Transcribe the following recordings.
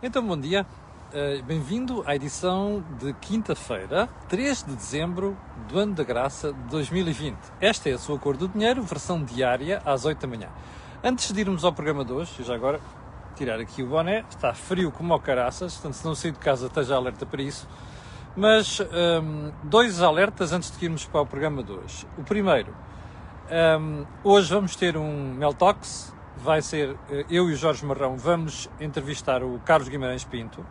Então, bom dia. Uh, Bem-vindo à edição de quinta-feira, 3 de dezembro do ano da graça de 2020. Esta é a sua cor do dinheiro, versão diária, às 8 da manhã. Antes de irmos ao programa de hoje, já agora tirar aqui o boné, está frio como ao caraças, portanto, se não sair de casa, esteja alerta para isso. Mas um, dois alertas antes de irmos para o programa de hoje. O primeiro, um, hoje vamos ter um Meltox, vai ser eh, eu e o Jorge Marrão, vamos entrevistar o Carlos Guimarães Pinto,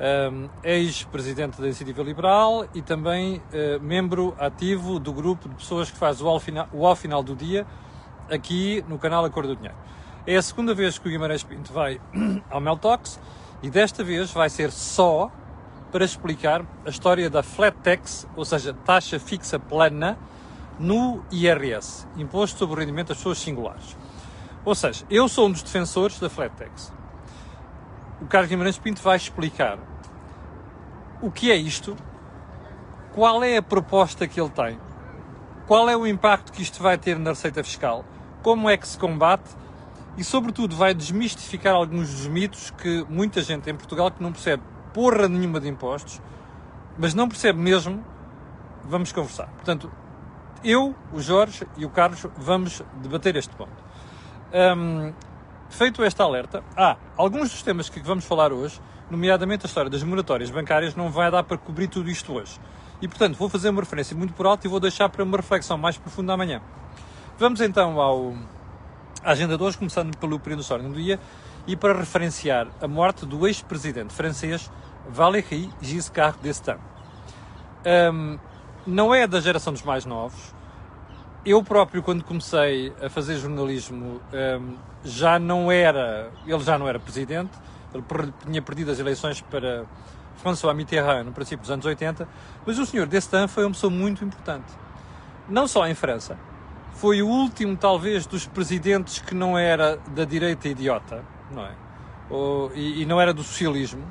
um, ex-presidente da Iniciativa Liberal e também uh, membro ativo do grupo de pessoas que faz o ao, final, o ao final do dia aqui no canal A Cor do Dinheiro. É a segunda vez que o Guimarães Pinto vai ao Meltox e desta vez vai ser só para explicar a história da flat tax, ou seja, taxa fixa plana, no IRS, Imposto sobre o Rendimento das Pessoas Singulares. Ou seja, eu sou um dos defensores da flat tax. O Carlos Guimarães Pinto vai explicar o que é isto, qual é a proposta que ele tem, qual é o impacto que isto vai ter na receita fiscal, como é que se combate e, sobretudo, vai desmistificar alguns dos mitos que muita gente em Portugal que não percebe porra nenhuma de impostos, mas não percebe mesmo, vamos conversar. Portanto, eu, o Jorge e o Carlos vamos debater este ponto. Um, feito este alerta, ah, alguns dos temas que vamos falar hoje, nomeadamente a história das moratórias bancárias, não vai dar para cobrir tudo isto hoje. E, portanto, vou fazer uma referência muito por alto e vou deixar para uma reflexão mais profunda amanhã. Vamos então ao, à agenda de hoje, começando pelo período histórico do dia, e para referenciar a morte do ex-presidente francês Valéry Giscard d'Estaing. Um, não é da geração dos mais novos. Eu próprio, quando comecei a fazer jornalismo, um, já não era, ele já não era presidente, ele tinha perdido as eleições para François Mitterrand no princípio dos anos 80, mas o senhor d'Estaing foi uma pessoa muito importante. Não só em França, foi o último, talvez, dos presidentes que não era da direita idiota, não é? Ou, e, e não era do socialismo,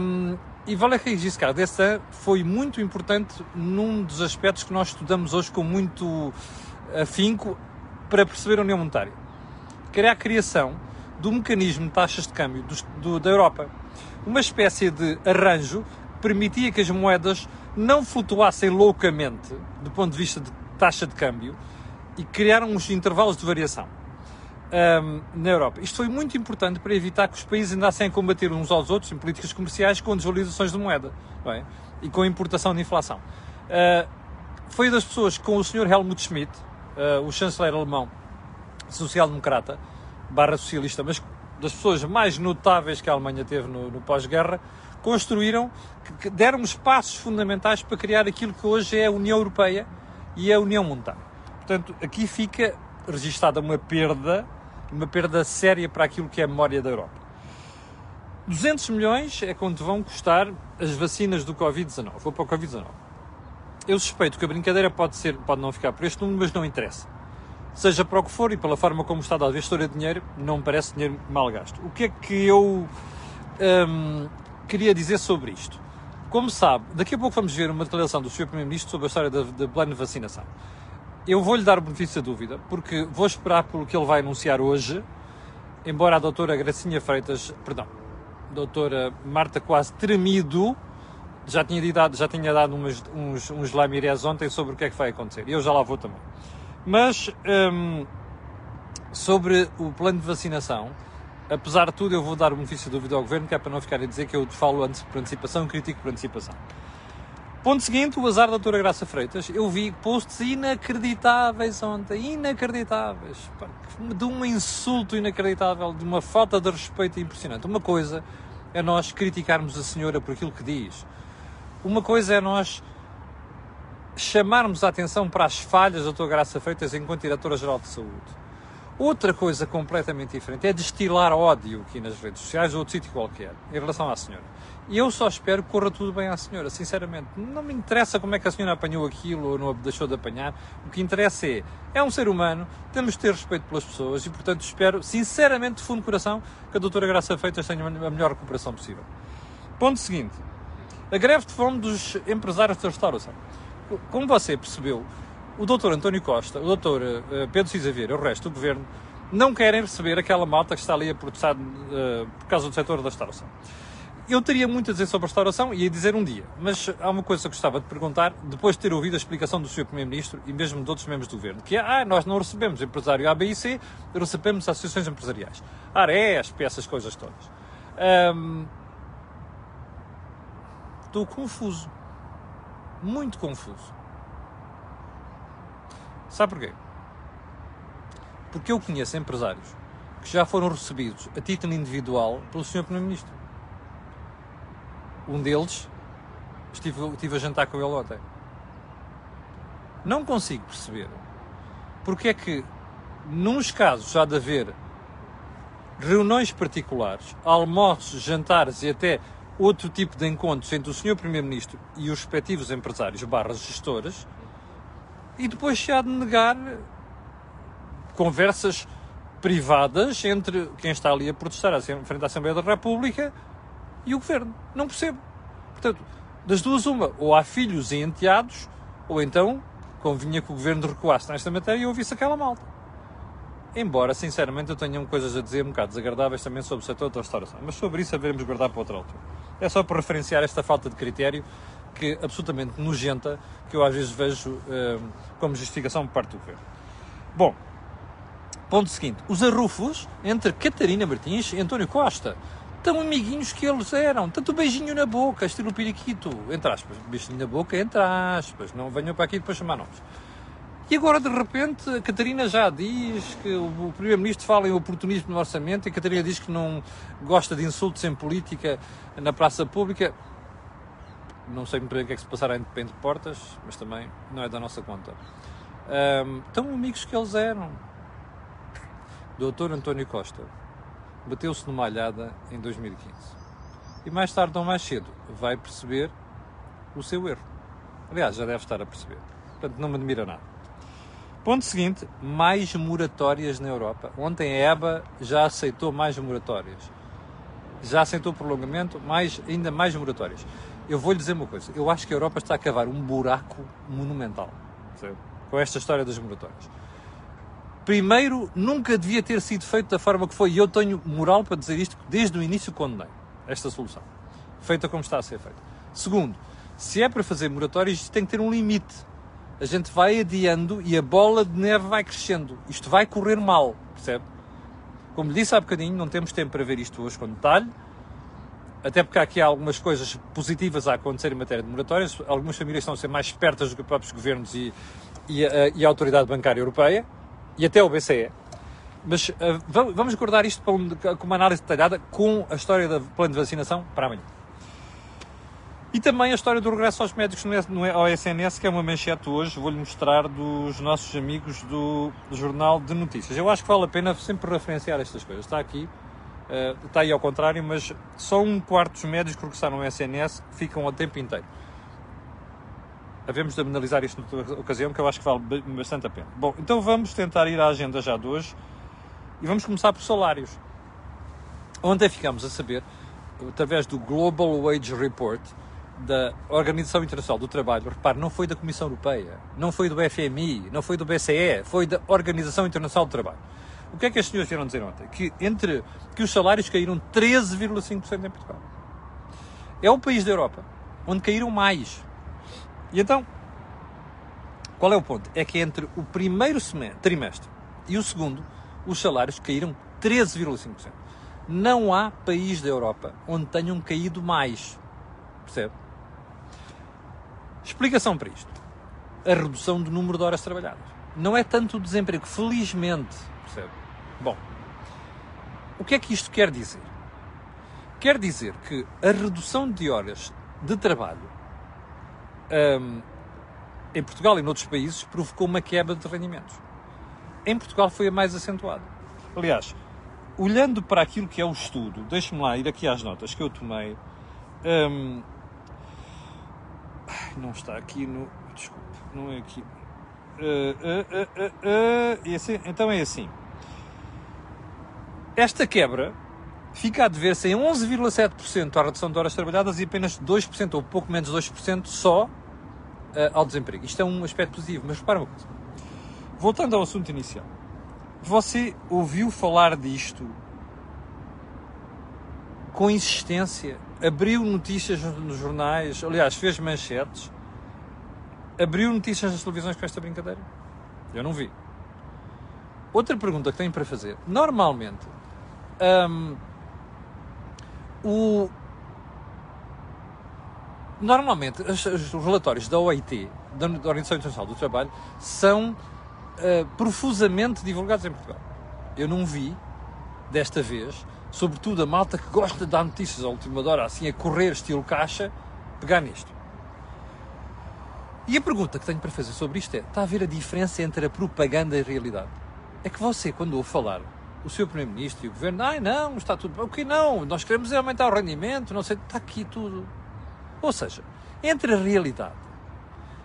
um, e Valéry Giscard d'Estaing foi muito importante num dos aspectos que nós estudamos hoje com muito afinco para perceber a União Monetária, que era a criação do mecanismo de taxas de câmbio do, do, da Europa. Uma espécie de arranjo que permitia que as moedas não flutuassem loucamente do ponto de vista de taxa de câmbio e criaram uns intervalos de variação um, na Europa. Isto foi muito importante para evitar que os países andassem a combater uns aos outros em políticas comerciais com desvalorizações de moeda é? e com importação de inflação. Uh, foi das pessoas com o Sr. Helmut Schmidt, uh, o chanceler alemão, social-democrata, barra socialista, mas das pessoas mais notáveis que a Alemanha teve no, no pós-guerra, construíram, que, que deram os passos fundamentais para criar aquilo que hoje é a União Europeia e a União Monetária. Portanto, aqui fica registada uma perda uma perda séria para aquilo que é a memória da Europa. 200 milhões é quanto vão custar as vacinas do Covid-19, ou para o Covid-19. Eu suspeito que a brincadeira pode, ser, pode não ficar por este número, mas não interessa. Seja para o que for e pela forma como está dado este de dinheiro, não me parece dinheiro mal gasto. O que é que eu hum, queria dizer sobre isto? Como sabe, daqui a pouco vamos ver uma declaração do Sr. Primeiro-Ministro sobre a história da plano de vacinação. Eu vou-lhe dar o benefício da dúvida, porque vou esperar pelo que ele vai anunciar hoje, embora a doutora Gracinha Freitas, perdão, doutora Marta quase tremido, já tinha dado, já tinha dado uns, uns, uns lamirés ontem sobre o que é que vai acontecer. E eu já lá vou também. Mas, hum, sobre o plano de vacinação, apesar de tudo, eu vou dar o benefício da dúvida ao Governo, que é para não ficar a dizer que eu falo antes por antecipação critico por antecipação. Ponto seguinte, o azar da doutora Graça Freitas. Eu vi posts inacreditáveis ontem, inacreditáveis, de um insulto inacreditável, de uma falta de respeito impressionante. Uma coisa é nós criticarmos a senhora por aquilo que diz. Uma coisa é nós chamarmos a atenção para as falhas da doutora Graça Freitas enquanto Diretora-Geral de Saúde. Outra coisa completamente diferente é destilar ódio aqui nas redes sociais ou outro sítio qualquer em relação à senhora. E eu só espero que corra tudo bem à senhora, sinceramente. Não me interessa como é que a senhora apanhou aquilo ou não deixou de apanhar. O que interessa é, é um ser humano, temos de ter respeito pelas pessoas e, portanto, espero, sinceramente, de fundo de coração, que a doutora Graça Feitas tenha a melhor recuperação possível. Ponto seguinte. A greve de fome dos empresários da restauração. Como você percebeu, o doutor António Costa, o doutor eh, Pedro Cisa Vieira, o resto do governo, não querem receber aquela malta que está ali a protestar uh, por causa do setor da restauração. Eu teria muito a dizer sobre restauração e a dizer um dia, mas há uma coisa que gostava de perguntar, depois de ter ouvido a explicação do Sr. Primeiro-Ministro e mesmo de outros membros do Governo, que é, ah, nós não recebemos empresário A, B e C, recebemos associações empresariais. ARESP, essas coisas todas. Um, estou confuso. Muito confuso. Sabe porquê? Porque eu conheço empresários que já foram recebidos a título individual pelo Sr. Primeiro-Ministro. Um deles, estive, estive a jantar com ele ontem. Não consigo perceber porque é que, nos casos já de haver reuniões particulares, almoços, jantares e até outro tipo de encontros entre o Sr. Primeiro-Ministro e os respectivos empresários barras gestoras, e depois se há de negar conversas privadas entre quem está ali a protestar à frente à Assembleia da República e o Governo. Não percebo. Portanto, das duas uma, ou há filhos e enteados, ou então convinha que o Governo recuasse nesta matéria e ouvisse aquela malta. Embora, sinceramente, eu tenha coisas a dizer um bocado desagradáveis também sobre o setor da restauração. Mas sobre isso haveremos guardar para outra altura. É só para referenciar esta falta de critério que é absolutamente nojenta que eu às vezes vejo uh, como justificação por parte do governo. Bom, ponto seguinte: os arrufos entre Catarina Martins e António Costa. Tão amiguinhos que eles eram, tanto beijinho na boca, estilo periquito, entre aspas, beijinho na boca, entre aspas, não venham para aqui depois chamar nomes. E agora, de repente, a Catarina já diz que o Primeiro-Ministro fala em oportunismo no orçamento e a Catarina diz que não gosta de insultos em política na praça pública não sei muito bem o que é que se passará entre, portas, mas também não é da nossa conta. Um, tão amigos que eles eram. Doutor António Costa bateu-se numa alhada em 2015. E mais tarde ou mais cedo vai perceber o seu erro. Aliás, já deve estar a perceber. Portanto, não me admira nada. Ponto seguinte, mais moratórias na Europa. Ontem a EBA já aceitou mais moratórias. Já aceitou prolongamento, mais, ainda mais moratórias eu vou lhe dizer uma coisa: eu acho que a Europa está a cavar um buraco monumental com esta história das moratórias. Primeiro, nunca devia ter sido feito da forma que foi, e eu tenho moral para dizer isto, desde o início condenei esta solução, feita como está a ser feita. Segundo, se é para fazer moratórias, isto tem que ter um limite. A gente vai adiando e a bola de neve vai crescendo. Isto vai correr mal, percebe? Como disse há bocadinho, não temos tempo para ver isto hoje com detalhe, até porque há aqui algumas coisas positivas a acontecer em matéria de moratórias. Algumas famílias estão a ser mais espertas do que os próprios governos e, e, a, e a Autoridade Bancária Europeia e até o BCE. Mas uh, vamos guardar isto para com uma análise detalhada com a história do plano de vacinação para amanhã. E também a história do regresso aos médicos no, ao SNS, que é uma manchete hoje, vou-lhe mostrar dos nossos amigos do, do Jornal de Notícias. Eu acho que vale a pena sempre referenciar estas coisas. Está aqui Uh, está aí ao contrário, mas só um quarto dos médicos que regressaram ao SNS ficam o tempo inteiro. Havemos de analisar isto noutra ocasião, que eu acho que vale bastante a pena. Bom, então vamos tentar ir à agenda já de hoje e vamos começar por salários. Ontem ficamos a saber, através do Global Wage Report da Organização Internacional do Trabalho, repare, não foi da Comissão Europeia, não foi do FMI, não foi do BCE, foi da Organização Internacional do Trabalho o que é que as senhoras vieram dizer ontem? Que, entre, que os salários caíram 13,5% em Portugal. É o país da Europa onde caíram mais. E então, qual é o ponto? É que entre o primeiro trimestre e o segundo, os salários caíram 13,5%. Não há país da Europa onde tenham caído mais. Percebe? Explicação para isto. A redução do número de horas trabalhadas. Não é tanto o desemprego. Felizmente, Percebe? Bom, o que é que isto quer dizer? Quer dizer que a redução de horas de trabalho um, em Portugal e noutros países provocou uma quebra de rendimentos. Em Portugal foi a mais acentuada. Aliás, olhando para aquilo que é o estudo, deixe-me lá ir aqui às notas que eu tomei. Um, não está aqui no. Desculpe, não é aqui. Uh, uh, uh, então é assim. Esta quebra fica a dever-se em 11,7% à redução de horas trabalhadas e apenas 2%, ou pouco menos 2%, só ao desemprego. Isto é um aspecto positivo, mas repara uma coisa. Voltando ao assunto inicial. Você ouviu falar disto com insistência? Abriu notícias nos jornais, aliás, fez manchetes, abriu notícias nas televisões com esta brincadeira? Eu não vi. Outra pergunta que tenho para fazer. Normalmente, um, o, normalmente os, os, relatórios da OIT, da Organização Internacional do Trabalho, são uh, profusamente divulgados em Portugal. Eu não vi, desta vez, sobretudo a malta que gosta de dar notícias à última hora, assim a correr estilo caixa, pegar nisto. E a pergunta que tenho para fazer sobre isto é: está a ver a diferença entre a propaganda e a realidade? é que você, quando ouve falar o seu Primeiro-Ministro e o Governo, ai não, está tudo bem, o que não, nós queremos aumentar o rendimento, não sei, está aqui tudo. Ou seja, entre a realidade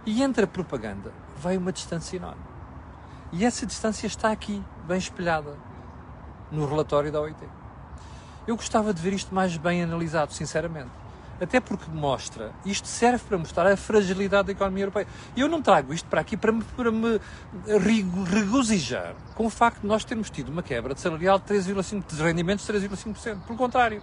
e entre a propaganda vai uma distância enorme. E essa distância está aqui, bem espelhada, no relatório da OIT. Eu gostava de ver isto mais bem analisado, sinceramente. Até porque mostra, isto serve para mostrar a fragilidade da economia europeia. Eu não trago isto para aqui para me, para me regozijar com o facto de nós termos tido uma quebra de salarial de 3,5%, de rendimentos de 3,5%. Pelo contrário,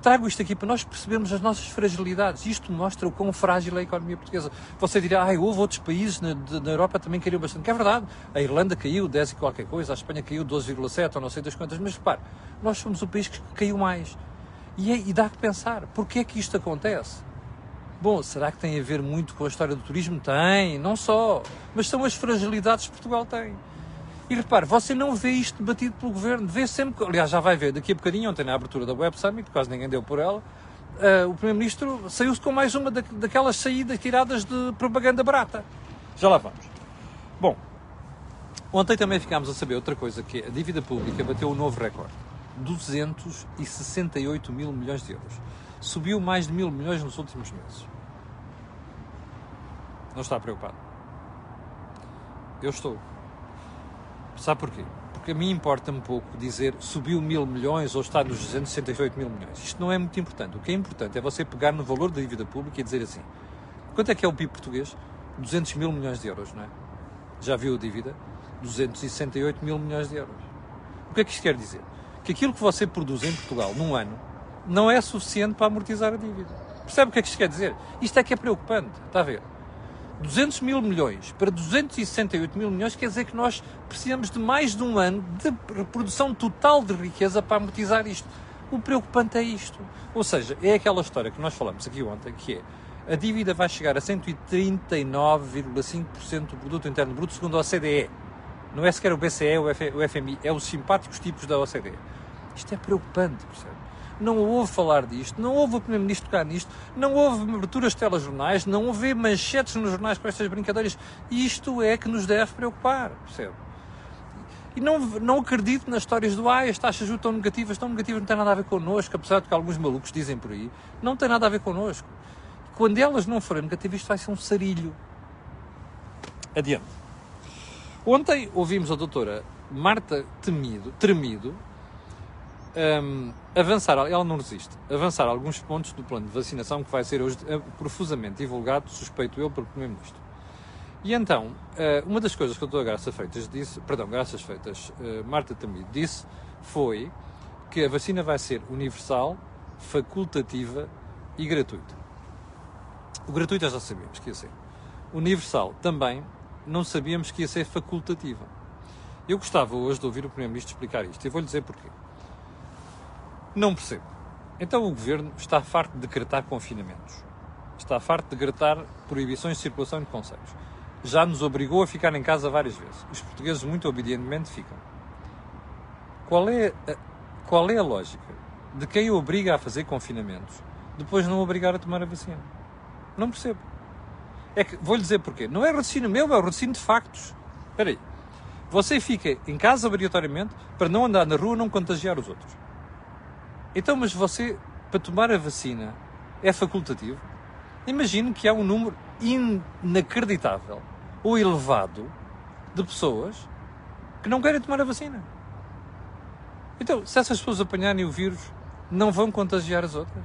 trago isto aqui para nós percebermos as nossas fragilidades. Isto mostra o quão frágil é a economia portuguesa. Você dirá, ah, houve outros países na, na Europa também caíram bastante. Que é verdade. A Irlanda caiu 10 e qualquer coisa, a Espanha caiu 12,7 ou não sei das quantas. Mas repare, nós somos o país que caiu mais. E, é, e dá que pensar, porquê é que isto acontece? Bom, será que tem a ver muito com a história do turismo? Tem, não só, mas são as fragilidades que Portugal tem. E repare, você não vê isto debatido pelo governo, vê sempre, aliás, já vai ver daqui a bocadinho, ontem na abertura da Web Summit, quase ninguém deu por ela, uh, o Primeiro-Ministro saiu-se com mais uma da, daquelas saídas tiradas de propaganda barata. Já lá vamos. Bom, ontem também ficámos a saber outra coisa, que é a dívida pública bateu um novo recorde. 268 mil milhões de euros. Subiu mais de mil milhões nos últimos meses. Não está preocupado? Eu estou. Sabe porquê? Porque a mim importa-me pouco dizer subiu mil milhões ou está nos 268 mil milhões. Isto não é muito importante. O que é importante é você pegar no valor da dívida pública e dizer assim: quanto é que é o PIB português? 200 mil milhões de euros, não é? Já viu a dívida? 268 mil milhões de euros. O que é que isto quer dizer? que aquilo que você produz em Portugal num ano não é suficiente para amortizar a dívida. Percebe o que é que isto quer dizer? Isto é que é preocupante, está a ver? 200 mil milhões para 268 mil milhões quer dizer que nós precisamos de mais de um ano de produção total de riqueza para amortizar isto. O preocupante é isto. Ou seja, é aquela história que nós falamos aqui ontem, que é a dívida vai chegar a 139,5% do produto interno bruto segundo a OCDE. Não é sequer o BCE, o FMI, é os simpáticos tipos da OCDE. Isto é preocupante, percebe? Não houve falar disto, não houve o Primeiro-Ministro tocar nisto, não houve aberturas de telejornais, não houve manchetes nos jornais com estas brincadeiras. Isto é que nos deve preocupar, percebe? E não, não acredito nas histórias do ah, as taxas de estão negativas, estão negativas, não tem nada a ver connosco, apesar de que alguns malucos dizem por aí, não tem nada a ver connosco. Quando elas não forem negativas, isto vai ser um sarilho. Adiante. Ontem ouvimos a doutora Marta Temido, Tremido um, avançar, ela não resiste, avançar alguns pontos do plano de vacinação que vai ser hoje eh, profusamente divulgado, suspeito eu, pelo Primeiro-Ministro. E então, eh, uma das coisas que a doutora Graça Freitas disse, perdão, Graças Freitas, eh, Marta Tamido disse, foi que a vacina vai ser universal, facultativa e gratuita. O gratuito já sabíamos que ia ser. Universal também não sabíamos que ia ser facultativa. Eu gostava hoje de ouvir o Primeiro-Ministro explicar isto e vou-lhe dizer porquê. Não percebo. Então o governo está farto de decretar confinamentos. Está farto de decretar proibições de circulação de conselhos. Já nos obrigou a ficar em casa várias vezes. Os portugueses muito obedientemente ficam. Qual é a, qual é a lógica de quem obriga a fazer confinamentos depois não obrigar a tomar a vacina? Não percebo. É que, vou-lhe dizer porquê. Não é raciocínio meu, é raciocínio de factos. Espera aí. Você fica em casa obrigatoriamente para não andar na rua não contagiar os outros. Então, mas você, para tomar a vacina, é facultativo? Imagine que há um número inacreditável ou elevado de pessoas que não querem tomar a vacina. Então, se essas pessoas apanharem o vírus, não vão contagiar as outras?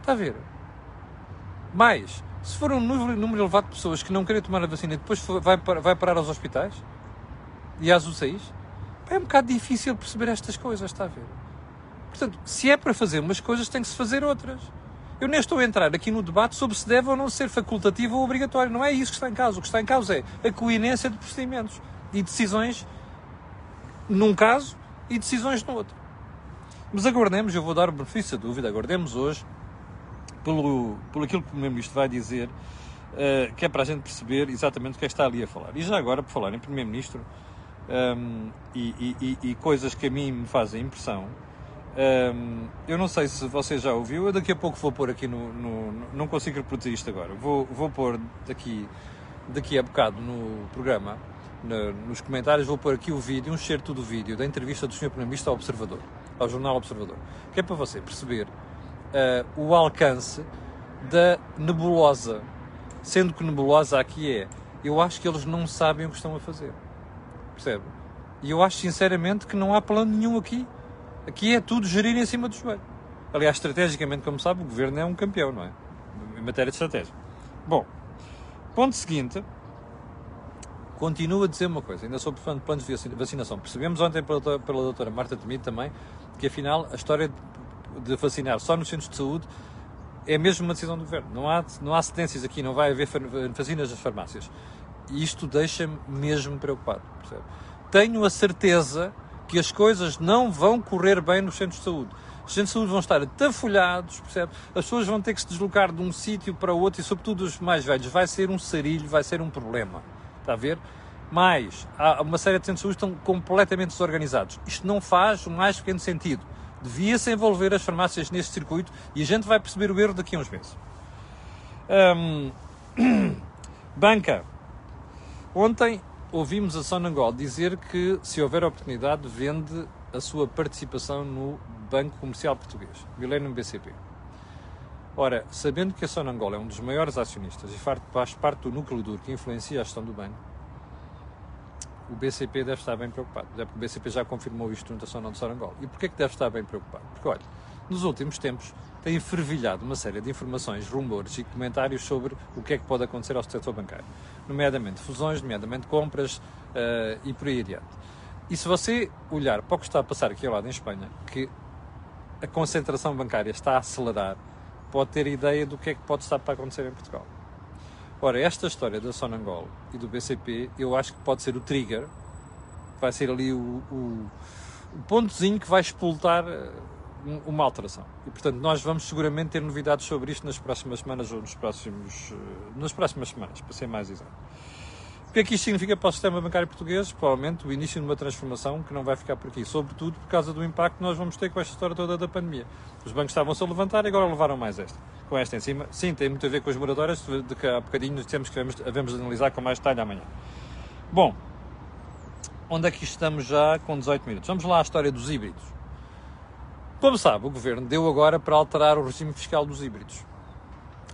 Está a ver? Mais, se for um número, elevado de pessoas que não querem tomar a vacina depois vai, vai parar aos hospitais, e às UCIs, é um bocado difícil perceber estas coisas, está a ver? Portanto, se é para fazer umas coisas, tem que se fazer outras. Eu nem estou a entrar aqui no debate sobre se deve ou não ser facultativo ou obrigatório. Não é isso que está em causa. O que está em causa é a coerência de procedimentos e decisões num caso e decisões no outro. Mas aguardemos, eu vou dar o benefício da dúvida, aguardemos hoje pelo, pelo aquilo que o Primeiro-Ministro vai dizer, uh, que é para a gente perceber exatamente o que é que está ali a falar. E já agora, por falar em Primeiro-Ministro um, ehm, e, e, e, coisas que a mim me fazem impressão, um, eu não sei se você já ouviu, eu daqui a pouco vou pôr aqui no. no, não consigo reproduzir isto agora. Vou, vou pôr daqui, daqui a bocado no programa, no, nos comentários, vou pôr aqui o vídeo, um certo do vídeo da entrevista do Sr. Primeiro-Ministro ao Observador, ao Jornal Observador, que é para você perceber uh, o alcance da nebulosa. Sendo que nebulosa aqui é, eu acho que eles não sabem o que estão a fazer. Percebe? E eu acho sinceramente que não há plano nenhum aqui. Aqui é tudo gerir em cima do joelho. Aliás, estrategicamente, como sabe, o governo é um campeão, não é? Em matéria de estratégia. Bom, ponto seguinte. Continuo a dizer uma coisa, ainda sobre planos de vacinação. Percebemos ontem pela, pela doutora Marta Temido também que afinal a história de vacinar só nos centros de saúde é mesmo uma decisão do governo. Não há, não há cedências aqui, não vai haver vacinas nas farmácias. E isto deixa-me mesmo preocupado. Percebe? Tenho a certeza que as coisas não vão correr bem nos centros de saúde. Os centros de saúde vão estar atafolhados, percebe? As pessoas vão ter que se deslocar de um sítio para outro e, sobretudo, os mais velhos. Vai ser um sarilho, vai ser um problema. Está a ver? Mas há uma série de centros de saúde estão completamente desorganizados. Isto não faz o mais pequeno sentido. Devia-se envolver as farmácias neste circuito e a gente vai perceber o erro daqui a uns meses. Banca. Ontem ouvimos a Sonangol dizer que, se houver oportunidade, vende a sua participação no Banco Comercial Português, Millennium BCP. Ora, sabendo que a Sonangol é um dos maiores acionistas e faz parte do núcleo duro que influencia a gestão do banco, o BCP deve estar bem preocupado. Porque o BCP já confirmou isto junto à Sonangol. E porquê que deve estar bem preocupado? Porque, olha, nos últimos tempos tem fervilhado uma série de informações, rumores e comentários sobre o que é que pode acontecer ao setor bancário, nomeadamente fusões, nomeadamente compras uh, e por aí adiante. E se você olhar para o que está a passar aqui ao lado em Espanha, que a concentração bancária está a acelerar, pode ter ideia do que é que pode estar para acontecer em Portugal. Ora, esta história da Sonangol e do BCP, eu acho que pode ser o trigger, vai ser ali o, o, o pontozinho que vai expultar eh, uma alteração. E, portanto, nós vamos seguramente ter novidades sobre isto nas próximas semanas ou nos próximos, eh, nas próximas semanas, para ser mais exato. O que é que isto significa para o sistema bancário português? Provavelmente o início de uma transformação que não vai ficar por aqui, sobretudo por causa do impacto que nós vamos ter com esta história toda da pandemia. Os bancos estavam-se a levantar e agora levaram mais esta. Com esta em cima, sim, tem muito a ver com as moradoras, de que há bocadinho temos que devemos analisar com mais detalhe amanhã. Bom, onde é que estamos já com 18 minutos? Vamos lá à história dos híbridos. Como sabe, o Governo deu agora para alterar o regime fiscal dos híbridos.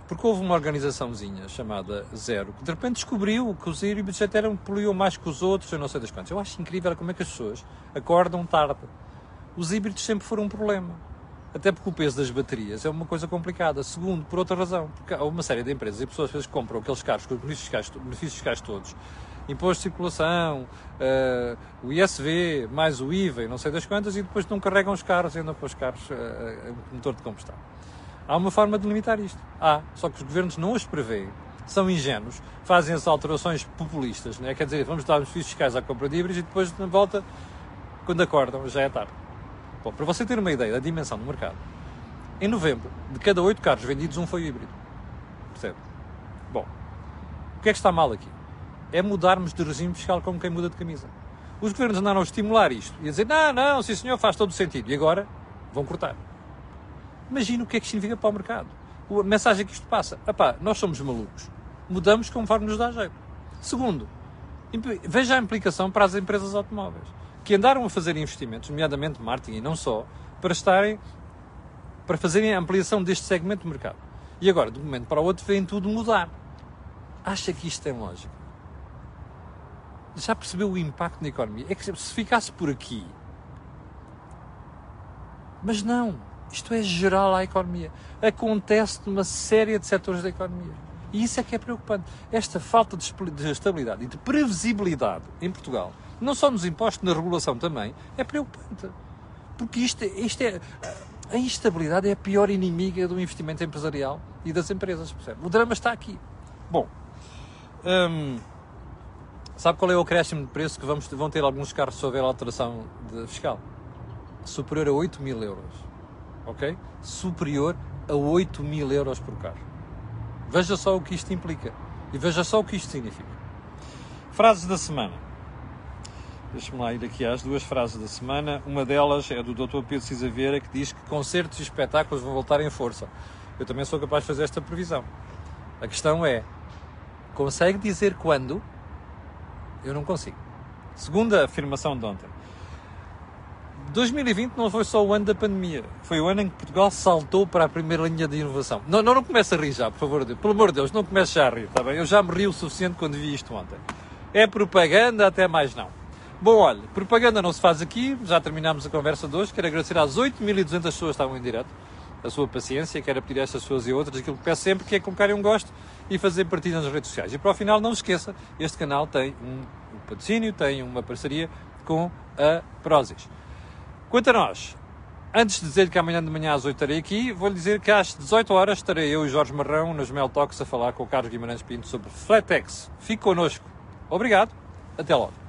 Porque houve uma organizaçãozinha chamada Zero que de repente descobriu que os híbridos até eram, poluíam mais que os outros, eu não sei das quantas. Eu acho incrível como é que as pessoas acordam tarde. Os híbridos sempre foram um problema. Até porque o peso das baterias é uma coisa complicada. Segundo, por outra razão, porque há uma série de empresas e pessoas que compram aqueles carros com os benefícios fiscais, benefícios fiscais todos imposto de circulação, uh, o ISV, mais o IVA e não sei das quantas, e depois não carregam os carros e andam com os carros uh, motor de combustão. Há uma forma de limitar isto. Há, só que os governos não os prevêem, são ingênuos, fazem as alterações populistas, né? quer dizer, vamos dar benefícios fiscais à compra de híbridos e depois, na volta, quando acordam, já é tarde. Bom, para você ter uma ideia da dimensão do mercado, em novembro, de cada oito carros vendidos, um foi híbrido. Percebe? Bom, o que é que está mal aqui? É mudarmos de regime fiscal como quem muda de camisa. Os governos andaram a estimular isto e a dizer: não, não, sim senhor, faz todo o sentido. E agora vão cortar. Imagina o que é que significa para o mercado. A mensagem que isto passa: Epá, nós somos malucos. Mudamos conforme nos dá jeito. Segundo, veja a implicação para as empresas automóveis que andaram a fazer investimentos, nomeadamente marketing e não só, para estarem para fazerem a ampliação deste segmento do mercado. E agora, de um momento para o outro, vem tudo mudar. Acha que isto tem lógica? Já percebeu o impacto na economia? É que se ficasse por aqui. Mas não. Isto é geral à economia. Acontece numa série de setores da economia. E isso é que é preocupante. Esta falta de estabilidade e de previsibilidade em Portugal, não só nos impostos, na regulação também, é preocupante. Porque isto, isto é. A instabilidade é a pior inimiga do investimento empresarial e das empresas, percebe? O drama está aqui. Bom, hum, sabe qual é o acréscimo de preço que vamos, vão ter alguns carros se houver alteração fiscal? Superior a 8 mil euros. Ok? Superior a 8 mil euros por carro. Veja só o que isto implica. E veja só o que isto significa. Frases da semana. Deixa-me lá ir aqui às duas frases da semana. Uma delas é do Dr. Pedro Cisa Vieira, que diz que concertos e espetáculos vão voltar em força. Eu também sou capaz de fazer esta previsão. A questão é: consegue dizer quando? Eu não consigo. Segunda afirmação de ontem. 2020 não foi só o ano da pandemia, foi o ano em que Portugal saltou para a primeira linha de inovação. Não, não, não comece a rir já, por favor, pelo amor de Deus, não comece já a rir, está bem? Eu já me ri o suficiente quando vi isto ontem. É propaganda, até mais não. Bom, olha, propaganda não se faz aqui, já terminámos a conversa de hoje. Quero agradecer às 8.200 pessoas que estavam em direto a sua paciência. Quero pedir a estas pessoas e outras aquilo que peço sempre, que é colocarem um gosto e fazer partilha nas redes sociais. E para o final, não esqueça, este canal tem um, um patrocínio, tem uma parceria com a Prozis. Quanto a nós, antes de dizer que amanhã de manhã às 8 estarei aqui, vou-lhe dizer que às 18 horas estarei eu e Jorge Marrão nos Mel Talks a falar com o Carlos Guimarães Pinto sobre Flatex. Fique connosco. Obrigado. Até logo.